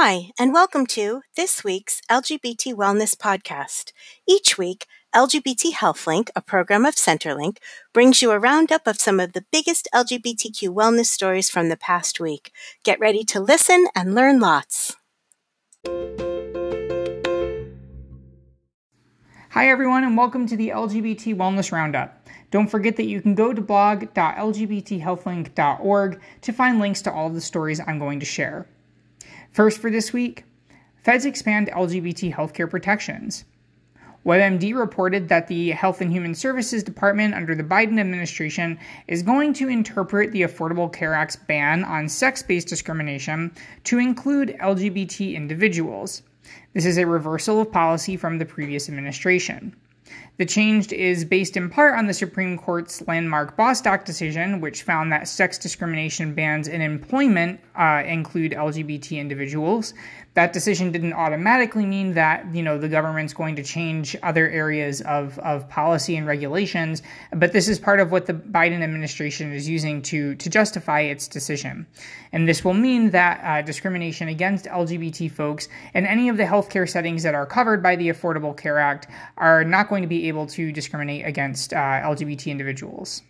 Hi, and welcome to this week's LGBT Wellness Podcast. Each week, LGBT HealthLink, a program of Centerlink, brings you a roundup of some of the biggest LGBTQ wellness stories from the past week. Get ready to listen and learn lots. Hi, everyone, and welcome to the LGBT Wellness Roundup. Don't forget that you can go to blog.lgbthealthlink.org to find links to all of the stories I'm going to share. First for this week, feds expand LGBT healthcare protections. WebMD reported that the Health and Human Services Department under the Biden administration is going to interpret the Affordable Care Act's ban on sex based discrimination to include LGBT individuals. This is a reversal of policy from the previous administration. The change is based in part on the Supreme Court's landmark Bostock decision, which found that sex discrimination bans in employment uh, include LGBT individuals. That decision didn't automatically mean that you know the government's going to change other areas of, of policy and regulations, but this is part of what the Biden administration is using to to justify its decision. And this will mean that uh, discrimination against LGBT folks in any of the healthcare settings that are covered by the Affordable Care Act are not going to be able to discriminate against uh, LGBT individuals.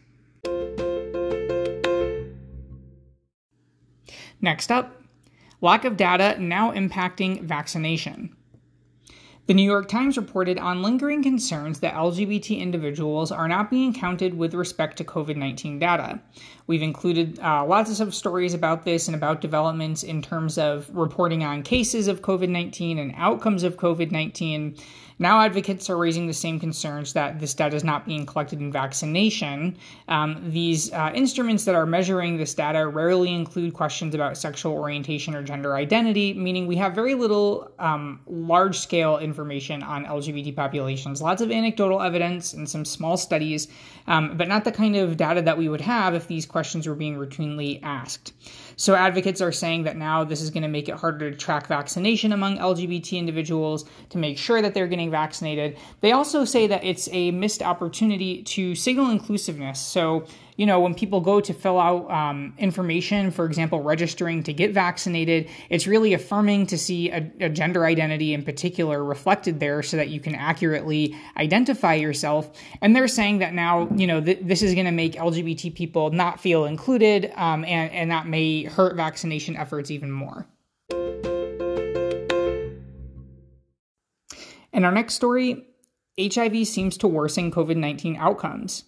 Next up, lack of data now impacting vaccination. The New York Times reported on lingering concerns that LGBT individuals are not being counted with respect to COVID 19 data. We've included uh, lots of stories about this and about developments in terms of reporting on cases of COVID 19 and outcomes of COVID 19. Now, advocates are raising the same concerns that this data is not being collected in vaccination. Um, these uh, instruments that are measuring this data rarely include questions about sexual orientation or gender identity, meaning we have very little um, large scale information on LGBT populations. Lots of anecdotal evidence and some small studies, um, but not the kind of data that we would have if these questions were being routinely asked. So, advocates are saying that now this is going to make it harder to track vaccination among LGBT individuals to make sure that they're getting vaccinated. They also say that it's a missed opportunity to signal inclusiveness. So, you know, when people go to fill out um, information, for example, registering to get vaccinated, it's really affirming to see a, a, gender identity in particular reflected there so that you can accurately identify yourself. And they're saying that now, you know, th- this is going to make LGBT people not feel included, um, and, and that may hurt vaccination efforts even more. In our next story, HIV seems to worsen COVID 19 outcomes.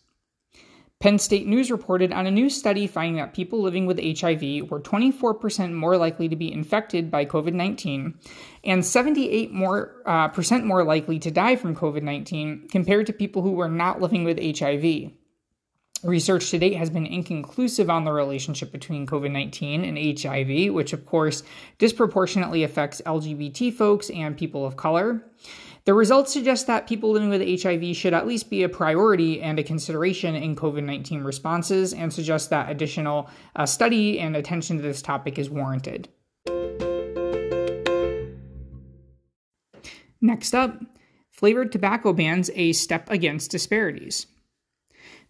Penn State News reported on a new study finding that people living with HIV were 24% more likely to be infected by COVID 19 and 78% more, uh, percent more likely to die from COVID 19 compared to people who were not living with HIV. Research to date has been inconclusive on the relationship between COVID 19 and HIV, which of course disproportionately affects LGBT folks and people of color. The results suggest that people living with HIV should at least be a priority and a consideration in COVID 19 responses, and suggest that additional uh, study and attention to this topic is warranted. Next up, flavored tobacco bans a step against disparities.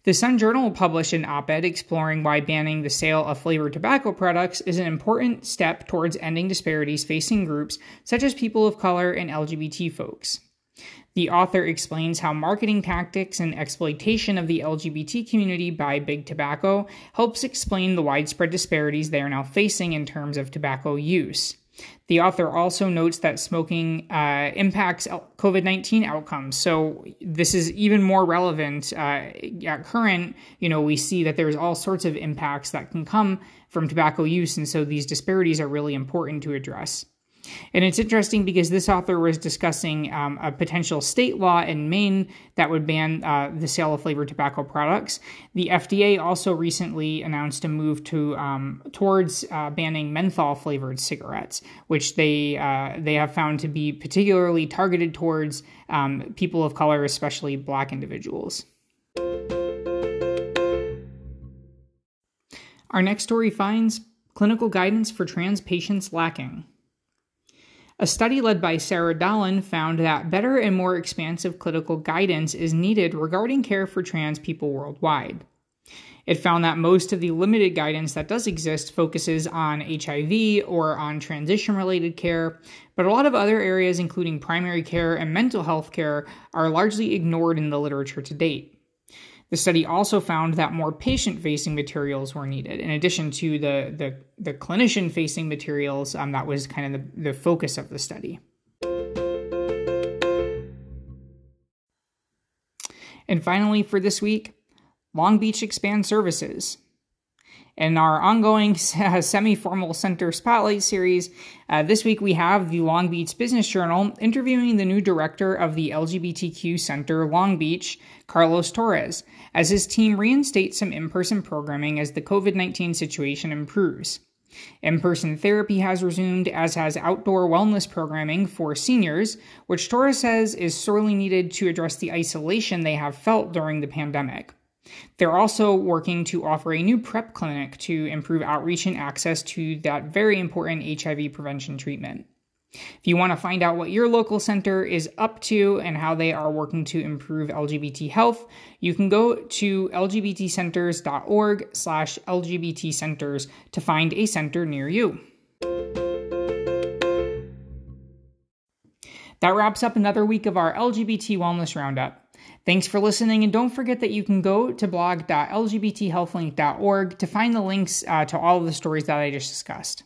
The Sun Journal published an op ed exploring why banning the sale of flavored tobacco products is an important step towards ending disparities facing groups such as people of color and LGBT folks. The author explains how marketing tactics and exploitation of the LGBT community by Big Tobacco helps explain the widespread disparities they are now facing in terms of tobacco use. The author also notes that smoking uh, impacts COVID 19 outcomes. So, this is even more relevant uh, at current. You know, we see that there's all sorts of impacts that can come from tobacco use. And so, these disparities are really important to address. And it's interesting because this author was discussing um, a potential state law in Maine that would ban uh, the sale of flavored tobacco products. The FDA also recently announced a move to um, towards uh, banning menthol flavored cigarettes, which they uh, they have found to be particularly targeted towards um, people of color, especially Black individuals. Our next story finds clinical guidance for trans patients lacking. A study led by Sarah Dahlen found that better and more expansive clinical guidance is needed regarding care for trans people worldwide. It found that most of the limited guidance that does exist focuses on HIV or on transition related care, but a lot of other areas, including primary care and mental health care, are largely ignored in the literature to date. The study also found that more patient facing materials were needed, in addition to the, the, the clinician facing materials um, that was kind of the, the focus of the study. And finally, for this week, Long Beach expands services. In our ongoing semi formal center spotlight series, uh, this week we have the Long Beach Business Journal interviewing the new director of the LGBTQ Center Long Beach, Carlos Torres, as his team reinstates some in person programming as the COVID 19 situation improves. In person therapy has resumed, as has outdoor wellness programming for seniors, which Torres says is sorely needed to address the isolation they have felt during the pandemic. They're also working to offer a new PrEP clinic to improve outreach and access to that very important HIV prevention treatment. If you want to find out what your local center is up to and how they are working to improve LGBT health, you can go to lgbtcenters.org slash lgbtcenters to find a center near you. That wraps up another week of our LGBT Wellness Roundup. Thanks for listening, and don't forget that you can go to blog.lgbthealthlink.org to find the links uh, to all of the stories that I just discussed.